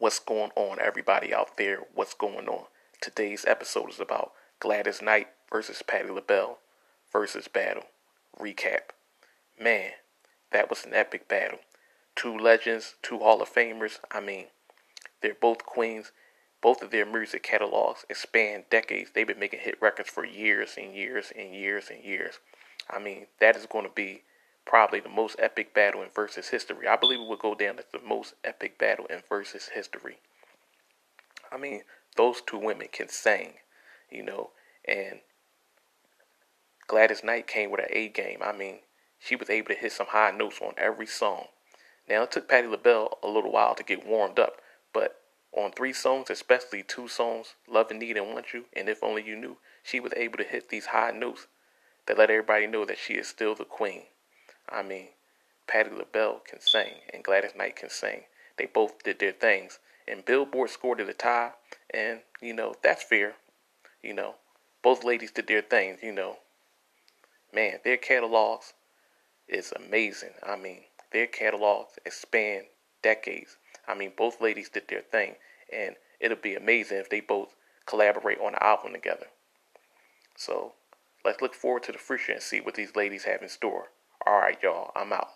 What's going on, everybody out there? What's going on? Today's episode is about Gladys Knight versus Patti LaBelle Verzuz battle. Recap. Man, that was an epic battle. Two legends, two Hall of Famers. I mean, they're both queens. Both of their music catalogs span decades. They've been making hit records for years and years and years and years. I mean, that is going to be probably the most epic battle in Verzuz history. I believe it would go down as the most epic battle in Verzuz history. I mean, those two women can sing, you know, and Gladys Knight came with an A game. I mean, she was able to hit some high notes on every song. Now, it took Patti LaBelle a little while to get warmed up, but on three songs, especially two songs, Love and Need and Want You, and If Only You Knew, she was able to hit these high notes that let everybody know that she is still the queen. I mean, Patti LaBelle can sing and Gladys Knight can sing. They both did their things. And Billboard scored it a tie. And, you know, that's fair. You know, both ladies did their things, you know. Man, their catalogs is amazing. I mean, their catalogs span decades. I mean, both ladies did their thing. And it'll be amazing if they both collaborate on an album together. So let's look forward to the future and see what these ladies have in store. All right, y'all, I'm out.